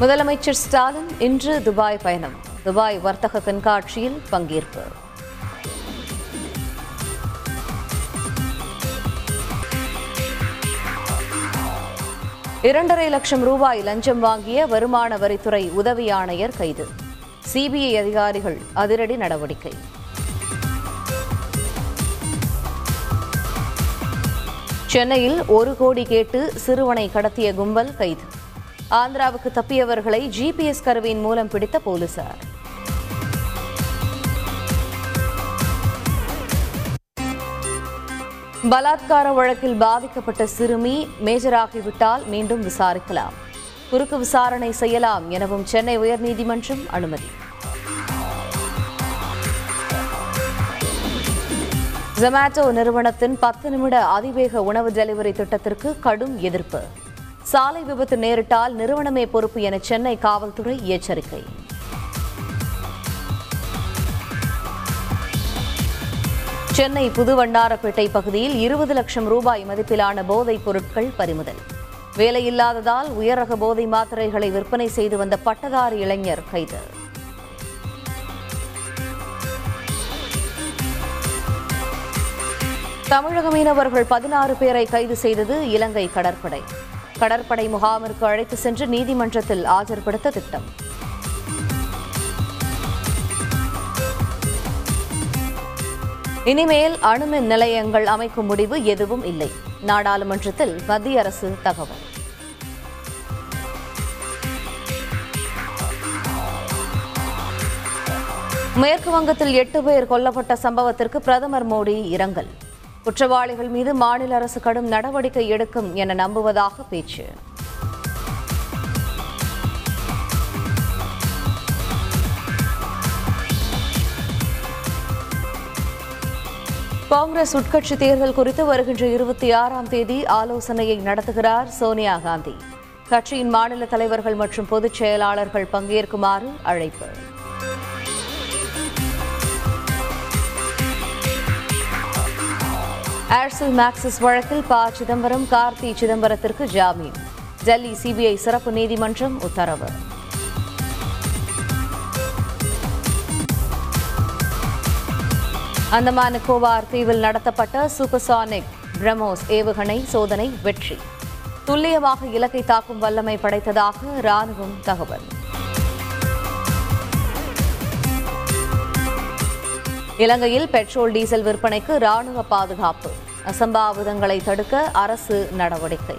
முதலமைச்சர் ஸ்டாலின் இன்று துபாய் பயணம். துபாய் வர்த்தக கண்காட்சியில் பங்கேற்பு. இரண்டரை லட்சம் ரூபாய் லஞ்சம் வாங்கிய வருமான வரித்துறை உதவி ஆணையர் கைது. சிபிஐ அதிகாரிகள் அதிரடி நடவடிக்கை. சென்னையில் ஒரு கோடி கேட்டு சிறுவனை கடத்திய கும்பல் கைது. ஆந்திராவுக்கு தப்பியவர்களை ஜிபிஎஸ் கருவியின் மூலம் பிடித்த போலீசார். பலாத்கார வழக்கில் பாதிக்கப்பட்ட சிறுமி மேஜராகிவிட்டால் மீண்டும் விசாரிக்கலாம். குறுக்கு விசாரணை செய்யலாம் எனவும் சென்னை உயர்நீதிமன்றம் அனுமதி. ஜொமேட்டோ நிறுவனத்தின் பத்து நிமிட அதிவேக உணவு டெலிவரி திட்டத்திற்கு கடும் எதிர்ப்பு. சாலை விபத்து நேரிட்டால் நிறுவனமே பொறுப்பு என சென்னை காவல்துறை எச்சரிக்கை. சென்னை புதுவண்டாரப்பேட்டை பகுதியில் இருபது லட்சம் ரூபாய் மதிப்பிலான போதைப் பொருட்கள் பறிமுதல். வேலையில்லாததால் உயரக போதை மாத்திரைகளை விற்பனை செய்து வந்த பட்டதாரி இளைஞர் கைது. தமிழக மீனவர்கள் பதினாறு பேரை கைது செய்தது இலங்கை கடற்படை. கடற்படை முகாமிற்கு அழைத்து சென்று நீதிமன்றத்தில் ஆஜர்படுத்த திட்டம். இனிமேல் அணுமின் நிலையங்கள் அமைக்கும் முடிவு எதுவும் இல்லை. நாடாளுமன்றத்தில் மத்திய அரசு தகவல். மேற்கு வங்கத்தில் எட்டு பேர் கொல்லப்பட்ட சம்பவத்திற்கு பிரதமர் மோடி இரங்கல். குற்றவாளிகள் மீது மாநில அரசு கடும் நடவடிக்கை எடுக்கும் என நம்புவதாக பேச்சு. காங்கிரஸ் உட்கட்சி தேர்தல் குறித்து வருகின்ற இருபத்தி ஆறாம் தேதி ஆலோசனையை நடத்துகிறார் சோனியா காந்தி. கட்சியின் மாநில தலைவர்கள் மற்றும் பொதுச் செயலாளர்கள் பங்கேற்குமாறு அழைப்பு. ஏர்செல் மேக்சிஸ் வழக்கில் ப. சிதம்பரம் கார்த்தி சிதம்பரத்திற்கு ஜாமீன். டெல்லி சிபிஐ சிறப்பு நீதிமன்றம் உத்தரவு. அந்தமான் கோவார் தீவில் நடத்தப்பட்ட சூப்பர்சானிக் பிரமோஸ் ஏவுகணை சோதனை வெற்றி. துல்லியமாக இலக்கை தாக்கும் வல்லமை படைத்ததாக ராணுவம் தகவல். இலங்கையில் பெட்ரோல் டீசல் விற்பனைக்கு ராணுவ பாதுகாப்பு. அசம்பாவிதங்களை தடுக்க அரசு நடவடிக்கை.